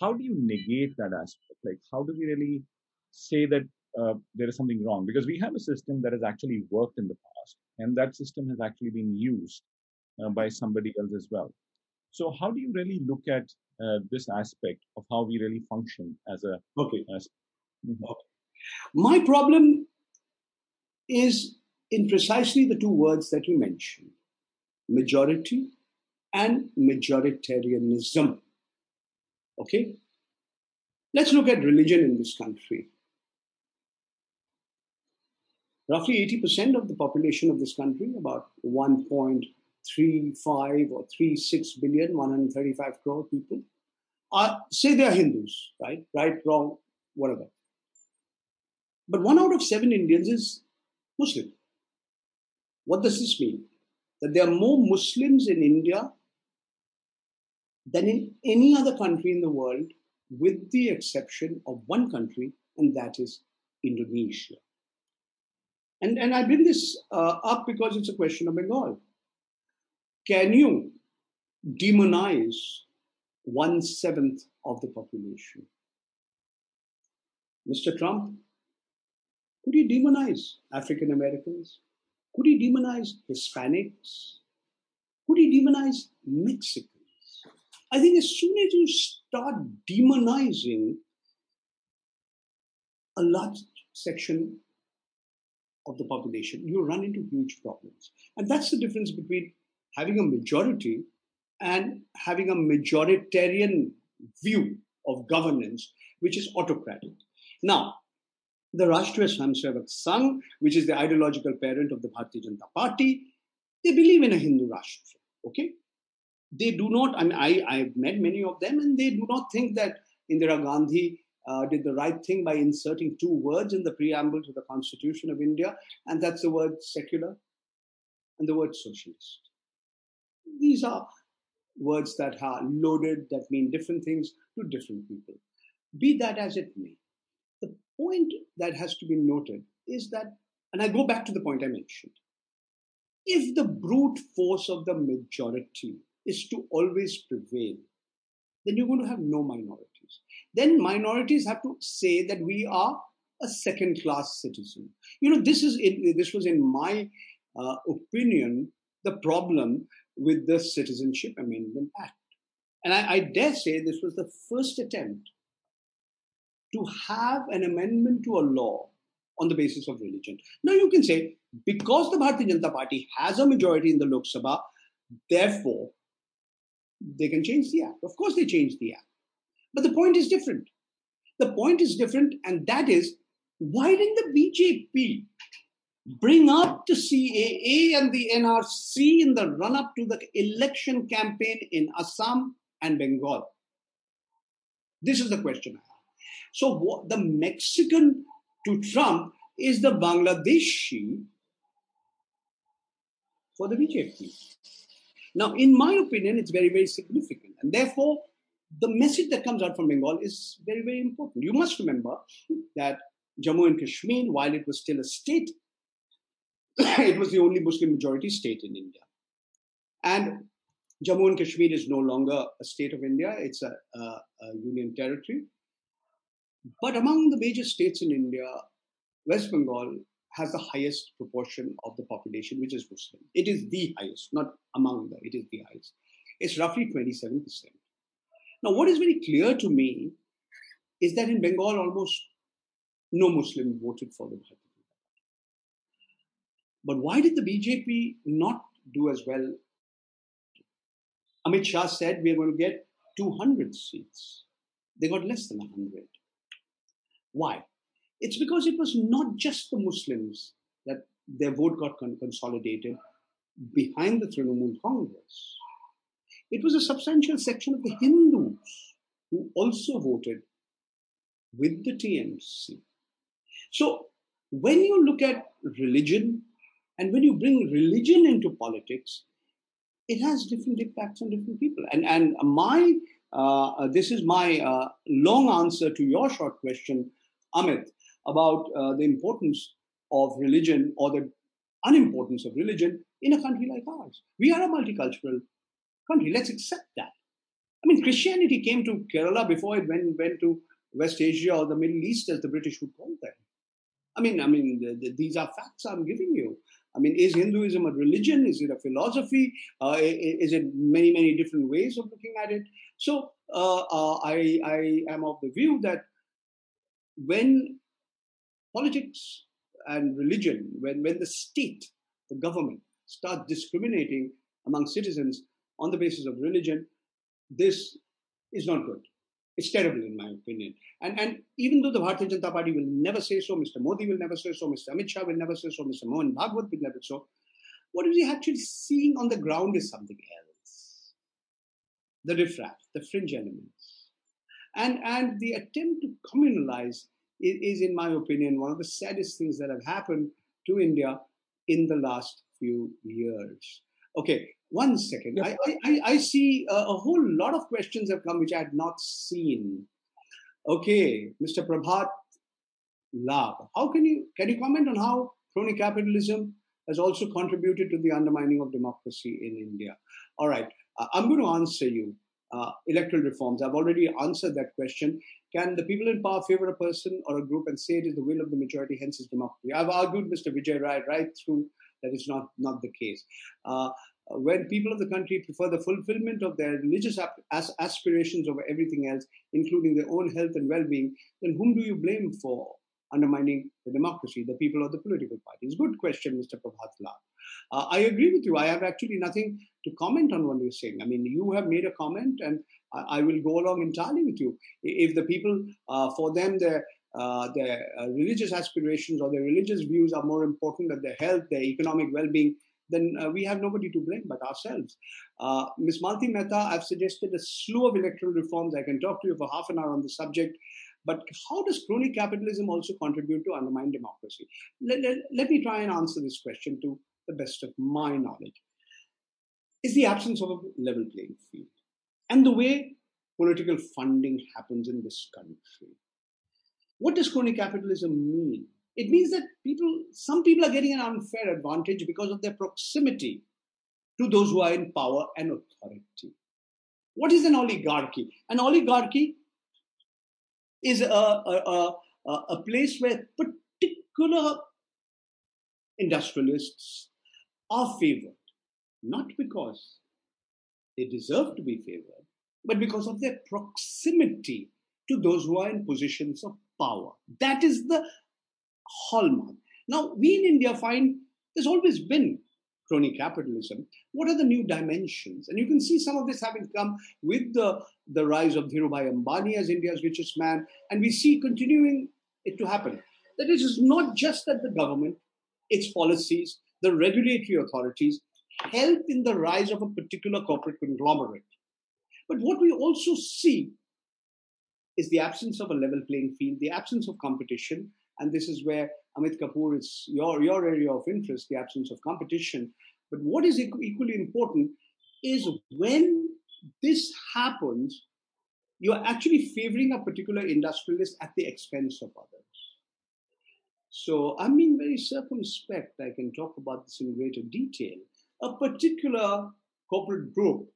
How do you negate that aspect? Like, how do we really say that uh, there is something wrong? Because we have a system that has actually worked in the past, and that system has actually been used uh, by somebody else as well. So, how do you really look at uh, this aspect of how we really function as a okay. As. Mm-hmm. okay. My problem is in precisely the two words that you mentioned majority and majoritarianism. Okay? Let's look at religion in this country. Roughly 80% of the population of this country, about 1.35 or 36 billion, 135 crore people, are, say they are Hindus, right? Right, wrong, whatever. But one out of seven Indians is Muslim. What does this mean? That there are more Muslims in India than in any other country in the world, with the exception of one country, and that is Indonesia. And, and I bring this uh, up because it's a question of Bengal. Can you demonize one seventh of the population? Mr. Trump, could he demonize African Americans? Could he demonize Hispanics? Could he demonize Mexicans? I think as soon as you start demonizing a large section of the population, you run into huge problems. And that's the difference between having a majority and having a majoritarian view of governance, which is autocratic. Now, the Rashtriya Swayamsevak Sangh, which is the ideological parent of the Bharatiya Janata Party, they believe in a Hindu Rashtra. Okay, they do not, I mean, I, I've met many of them, and they do not think that Indira Gandhi uh, did the right thing by inserting two words in the preamble to the Constitution of India, and that's the word secular and the word socialist. These are words that are loaded, that mean different things to different people. Be that as it may, point that has to be noted is that, and I go back to the point I mentioned, if the brute force of the majority is to always prevail, then you're going to have no minorities. Then minorities have to say that we are a second class citizen. You know, this is in, this was in my uh, opinion the problem with the Citizenship Amendment Act. And I, I dare say this was the first attempt to have an amendment to a law on the basis of religion. Now you can say, because the Bharatiya Janata Party has a majority in the Lok Sabha, therefore they can change the act. Of course, they change the act. But the point is different. The point is different, and that is why didn't the BJP bring up the CAA and the NRC in the run up to the election campaign in Assam and Bengal? This is the question I. So, what, the Mexican to Trump is the Bangladeshi for the BJP. Now, in my opinion, it's very, very significant. And therefore, the message that comes out from Bengal is very, very important. You must remember that Jammu and Kashmir, while it was still a state, [coughs] it was the only Muslim majority state in India. And Jammu and Kashmir is no longer a state of India, it's a, a, a union territory. But among the major states in India, West Bengal has the highest proportion of the population which is Muslim. It is the highest, not among the, it is the highest. It's roughly 27%. Now, what is very clear to me is that in Bengal, almost no Muslim voted for the Bharatiya But why did the BJP not do as well? Amit Shah said we are going to get 200 seats. They got less than 100. Why? It's because it was not just the Muslims that their vote got consolidated behind the Trinamool Congress. It was a substantial section of the Hindus who also voted with the TMC. So when you look at religion and when you bring religion into politics, it has different impacts on different people. And and my uh, this is my uh, long answer to your short question, Amit, about uh, the importance of religion or the unimportance of religion in a country like ours. We are a multicultural country. Let's accept that. I mean, Christianity came to Kerala before it went, went to West Asia or the Middle East, as the British would call them. I mean, I mean, the, the, these are facts I'm giving you. I mean, is Hinduism a religion? Is it a philosophy? Uh, is it many, many different ways of looking at it? So uh, uh, I, I am of the view that when politics and religion, when, when the state, the government, start discriminating among citizens on the basis of religion, this is not good. It's terrible, in my opinion. And, and even though the Bharatiya Janata Party will never say so, Mr. Modi will never say so, Mr. Amit Shah will never say so, Mr. Mohan Bhagwat will never say so, what is he actually seeing on the ground is something else. The riffraff, the fringe elements. And, and the attempt to communalize is, in my opinion, one of the saddest things that have happened to India in the last few years. Okay, one second. I, I, I see a, a, whole lot of questions have come which I had not seen. Okay, Mr. Prabhat Lab. How can you can you comment on how crony capitalism has also contributed to the undermining of democracy in India? All right, I'm going to answer you. Uh, electoral reforms. I've already answered that question. Can the people in power favor a person or a group and say it is the will of the majority, hence is democracy? I've argued, Mr. Vijay Rai, right through that is not, not the case. Uh, when people of the country prefer the fulfillment of their religious as- aspirations over everything else, including their own health and well being, then whom do you blame for undermining the democracy, the people or the political parties? Good question, Mr. Prabhat Uh, I agree with you. I have actually nothing to comment on what you're saying. I mean, you have made a comment, and I, I will go along entirely with you. If the people, uh, for them, their uh, their uh, religious aspirations or their religious views are more important than their health, their economic well-being, then uh, we have nobody to blame but ourselves. Uh, Ms. Malti Mehta, I've suggested a slew of electoral reforms. I can talk to you for half an hour on the subject. But how does crony capitalism also contribute to undermine democracy? Let, let, let me try and answer this question to the best of my knowledge. Is the absence of a level playing field and the way political funding happens in this country. What does crony capitalism mean? It means that people, some people are getting an unfair advantage because of their proximity to those who are in power and authority. What is an oligarchy? An oligarchy is a, a, a, a place where particular industrialists are favored, not because they deserve to be favored, but because of their proximity to those who are in positions of power. That is the hallmark. Now, we in India find there's always been crony capitalism. What are the new dimensions? And you can see some of this having come with the, the rise of Dhirubhai Ambani as India's richest man, and we see continuing it to happen. That it is not just that the government, its policies, the regulatory authorities help in the rise of a particular corporate conglomerate. But what we also see is the absence of a level playing field, the absence of competition, and this is where Amit Kapoor is your, your area of interest, the absence of competition. But what is equally important is when this happens, you're actually favoring a particular industrialist at the expense of others. So I'm being very circumspect. I can talk about this in greater detail. A particular corporate group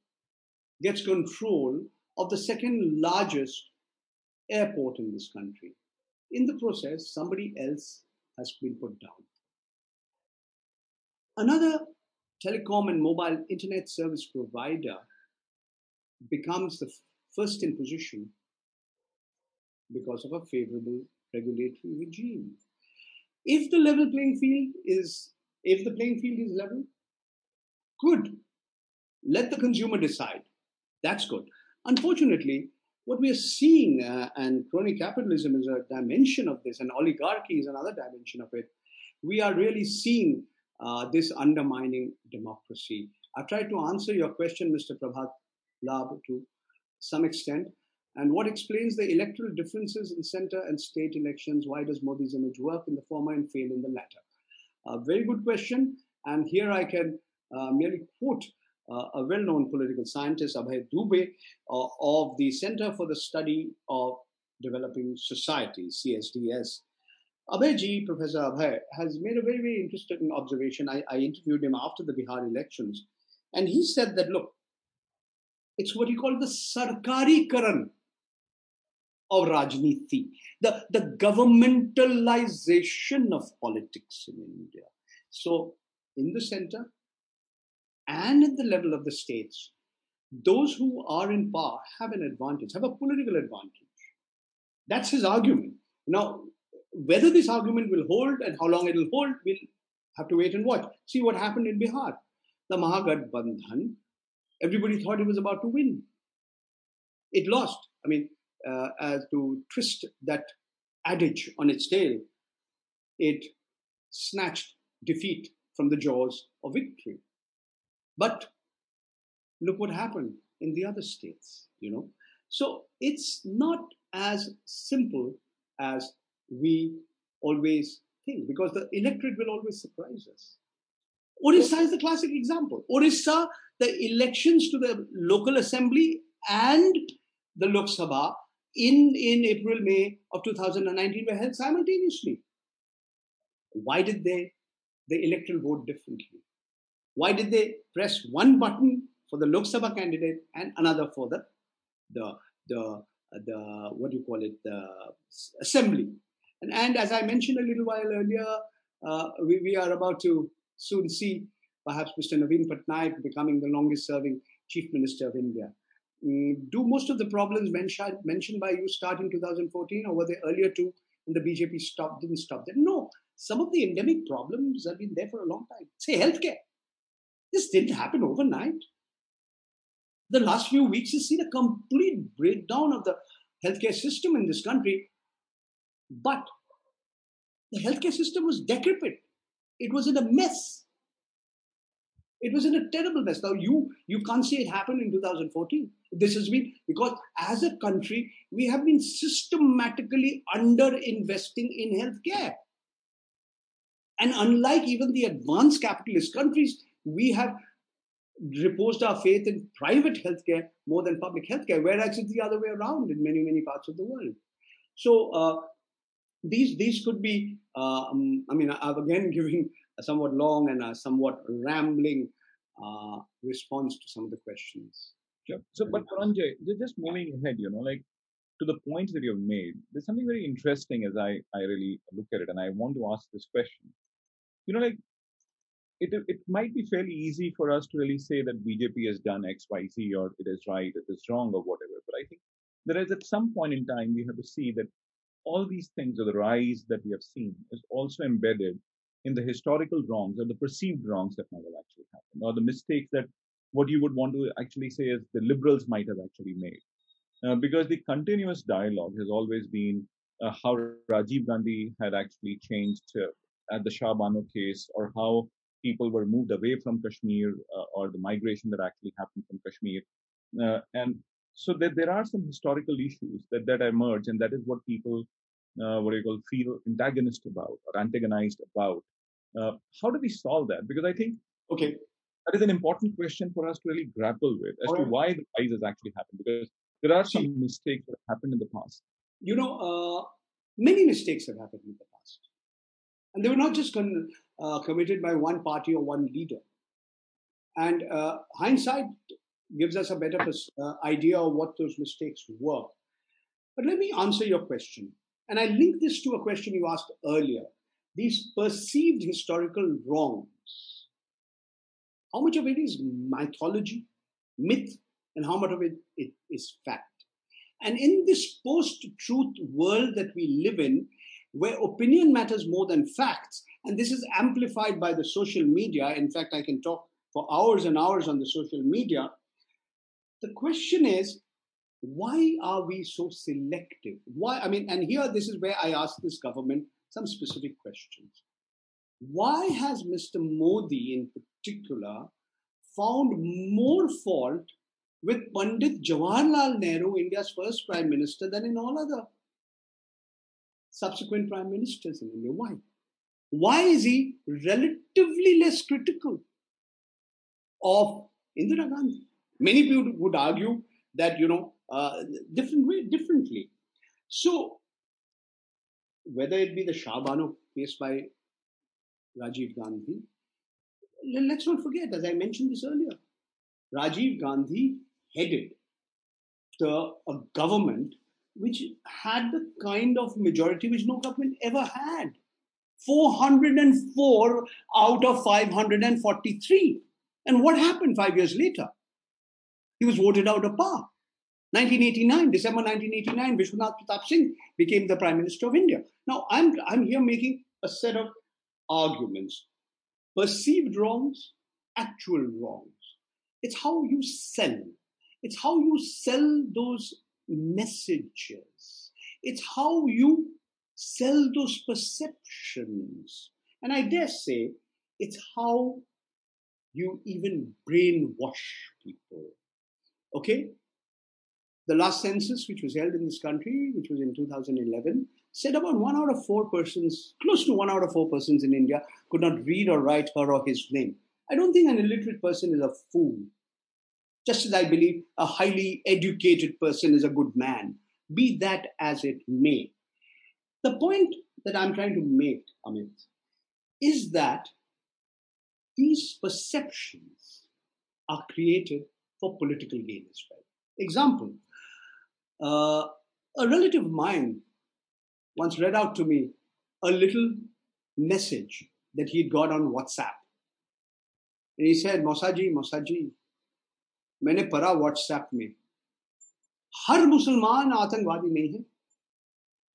gets control of the second largest airport in this country. In the process, somebody else has been put down. Another telecom and mobile internet service provider becomes the first in position because of a favorable regulatory regime. If the level playing field is, if the playing field is level, good. Let the consumer decide. That's good. Unfortunately, what we are seeing, uh, and crony capitalism is a dimension of this, and oligarchy is another dimension of it. We are really seeing uh, this undermining democracy. I've tried to answer your question, Mr. Prabhat Lab, to some extent. And what explains the electoral differences in center and state elections? Why does Modi's image work in the former and fail in the latter? A very good question. And here I can uh, merely quote uh, a well-known political scientist, Abhay Dubey, uh, of the Center for the Study of Developing Societies, CSDS. Abhay Professor Abhay, has made a very, very interesting observation. I, I interviewed him after the Bihar elections, and he said that, look, it's what he called the Sarkari Karan of Rajniti, the, the governmentalization of politics in India. So, in the center, and at the level of the states, those who are in power have an advantage, have a political advantage. That's his argument. Now, whether this argument will hold and how long it will hold, we'll have to wait and watch. See what happened in Bihar. The Mahagathbandhan. everybody thought it was about to win. It lost. I mean, uh, as to twist that adage on its tail, it snatched defeat from the jaws of victory. But look what happened in the other states, you know. So it's not as simple as we always think because the electorate will always surprise us. Orissa is the classic example. Orissa, the elections to the local assembly and the Lok Sabha in, in April, May of 2019 were held simultaneously. Why did they, the electoral vote differently? Why did they press one button for the Lok Sabha candidate and another for the the the the what do you call it the assembly? And, and as I mentioned a little while earlier, uh, we, we are about to soon see perhaps Mr. Naveen Patnaik becoming the longest serving Chief Minister of India. Mm, do most of the problems mentioned, mentioned by you start in 2014 or were they earlier too and the BJP stopped, didn't stop them? No, some of the endemic problems have been there for a long time. Say healthcare. This didn't happen overnight. The last few weeks has seen a complete breakdown of the healthcare system in this country. But the healthcare system was decrepit. It was in a mess. It was in a terrible mess. Now you you can't say it happened in 2014. This has been because as a country we have been systematically under investing in healthcare. And unlike even the advanced capitalist countries, we have reposed our faith in private healthcare more than public healthcare, whereas it's the other way around in many, many parts of the world. So, uh, these these could be. Uh, um, I mean, I've again [laughs] giving a somewhat long and a somewhat rambling uh, response to some of the questions. Sure. So, but Ranjay, just moving ahead, you know, like to the points that you've made, there's something very interesting as I, I really look at it, and I want to ask this question. You know, like it, it might be fairly easy for us to really say that BJP has done X, Y, Z, or it is right, it is wrong, or whatever. But I think there is at some point in time we have to see that all these things, or the rise that we have seen, is also embedded in the historical wrongs or the perceived wrongs that might have actually happened, or the mistakes that what you would want to actually say is the liberals might have actually made. Uh, because the continuous dialogue has always been uh, how Rajiv Gandhi had actually changed uh, at the Shah Bano case, or how people were moved away from Kashmir, uh, or the migration that actually happened from Kashmir. Uh, and so there are some historical issues that, that emerge, and that is what people, uh, what you call, feel antagonist about or antagonized about. How do we solve that? Because I think okay, that is an important question for us to really grapple with as to why the rise has actually happened. Because there are some mistakes that have happened in the past. You know, uh, many mistakes have happened in the past. And they were not just con- uh, committed by one party or one leader. And uh, hindsight gives us a better pers- uh, idea of what those mistakes were. But let me answer your question. And I link this to a question you asked earlier these perceived historical wrongs. How much of it is mythology, myth, and how much of it, it is fact. And in this post truth world that we live in, where opinion matters more than facts, and this is amplified by the social media, in fact, I can talk for hours and hours on the social media. The question is, why are we so selective? Why? I mean, and here, this is where I ask this government some specific questions. Why has Mr. Modi, in particular, found more fault with Pandit Jawaharlal Nehru, India's first prime minister, than in all other subsequent prime ministers in India. Why? Why is he relatively less critical of Indira Gandhi? Many people would argue that, you know, uh, different way, differently. So, whether it be the Shah Bano case by Rajiv Gandhi, let's not forget, as I mentioned this earlier, Rajiv Gandhi headed the, a government which had the kind of majority which no government ever had 404 out of 543. And what happened five years later? He was voted out of power. 1989, December 1989, Vishwanath Pratap Singh became the Prime Minister of India. Now, I'm, I'm here making a set of arguments perceived wrongs, actual wrongs. It's how you sell it's how you sell those messages. It's how you sell those perceptions. And I dare say it's how you even brainwash people. Okay? The last census, which was held in this country, which was in 2011, said about one out of four persons, close to one out of four persons in India, could not read or write her or his name. I don't think an illiterate person is a fool just as I believe a highly educated person is a good man, be that as it may. The point that I'm trying to make, Amit, is that these perceptions are created for political gain as well. Example, uh, a relative of mine once read out to me a little message that he'd got on WhatsApp. And he said, Mosaji, Mosaji, मैंने पढ़ा WhatsApp में हर मुसलमान आतंकवादी नहीं है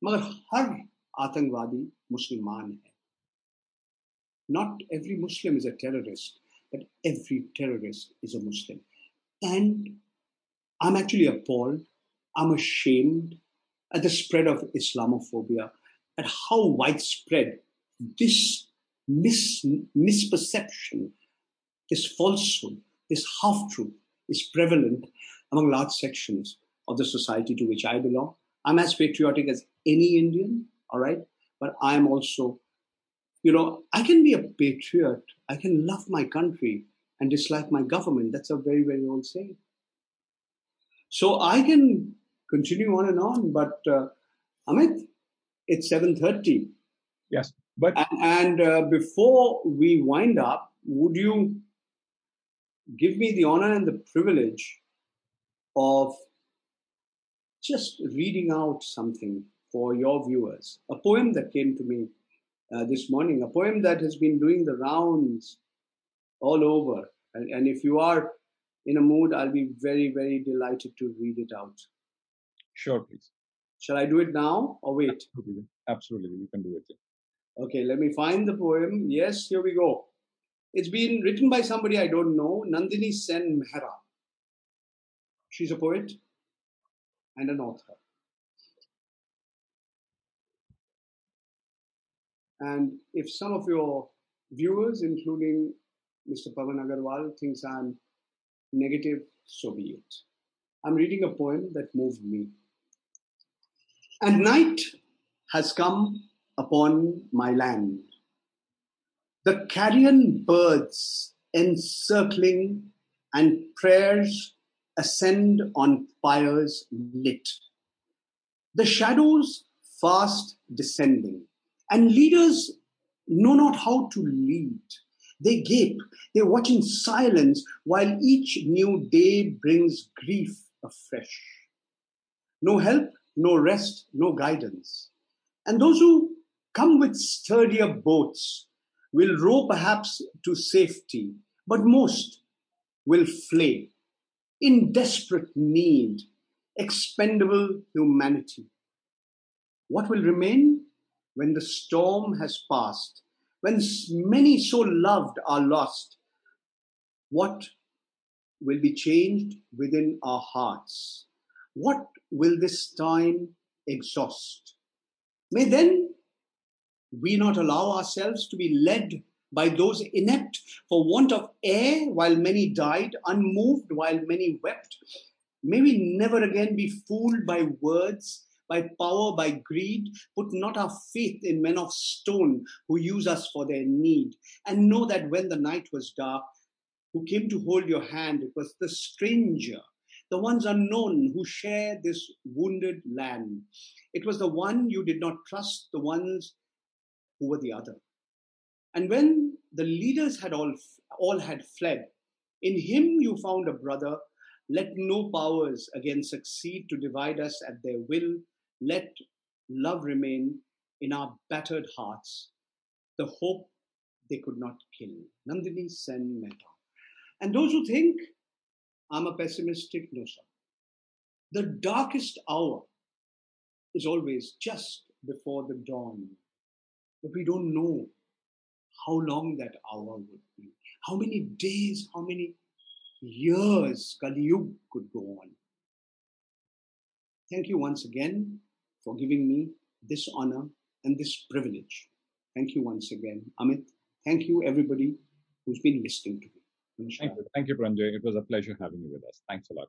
मगर हर आतंकवादी मुसलमान है not every Muslim is a terrorist, but every terrorist is a Muslim. And I'm actually appalled, I'm ashamed at the spread of Islamophobia, at how widespread this mis- misperception, this falsehood, this half truth is prevalent among large sections of the society to which I belong. I'm as patriotic as any Indian, all right? But I'm also, you know, I can be a patriot. I can love my country and dislike my government. That's a very, very old saying. So I can continue on and on, but uh, Amit, It's 7.30. Yes, but... And, and uh, before we wind up, would you give me the honor and the privilege of just reading out something for your viewers. A poem that came to me uh, this morning, a poem that has been doing the rounds all over. And, and if you are in a mood, I'll be very, very delighted to read it out. Sure, please. Shall I do it now or wait? Absolutely. Absolutely. You can do it. Okay, let me find the poem. Yes, here we go. It's been written by somebody I don't know, Nandini Sen Mehra. She's a poet and an author. And if some of your viewers, including Mr. Pavan Agarwal, thinks I'm negative, so be it. I'm reading a poem that moved me. And night has come upon my land. The carrion birds encircling and prayers ascend on fires lit. The shadows fast descending, and leaders know not how to lead. They gape, they watch in silence while each new day brings grief afresh. No help, no rest, no guidance. And those who come with sturdier boats will row perhaps to safety, but most will flay in desperate need, expendable humanity. What will remain when the storm has passed, when many so loved are lost? What will be changed within our hearts? What will this time exhaust? May then we not allow ourselves to be led by those inept for want of air while many died, unmoved while many wept. May we never again be fooled by words, by power, by greed. Put not our faith in men of stone who use us for their need. And know that when the night was dark, who came to hold your hand, it was the stranger, the ones unknown who share this wounded land. It was the one you did not trust, the ones who were the other. And when the leaders had all, all had fled, in him you found a brother. Let no powers again succeed to divide us at their will. Let love remain in our battered hearts, the hope they could not kill. Nandini Sen Mehta. And those who think I'm a pessimistic, no, sir. The darkest hour is always just before the dawn. But we don't know how long that hour would be, how many days, how many years Kali Yuga could go on. Thank you once again for giving me this honor and this privilege. Thank you once again, Amit. Thank you, everybody who's been listening to me. Thank you, Thank you, Paranjoy. It was a pleasure having you with us. Thanks a lot.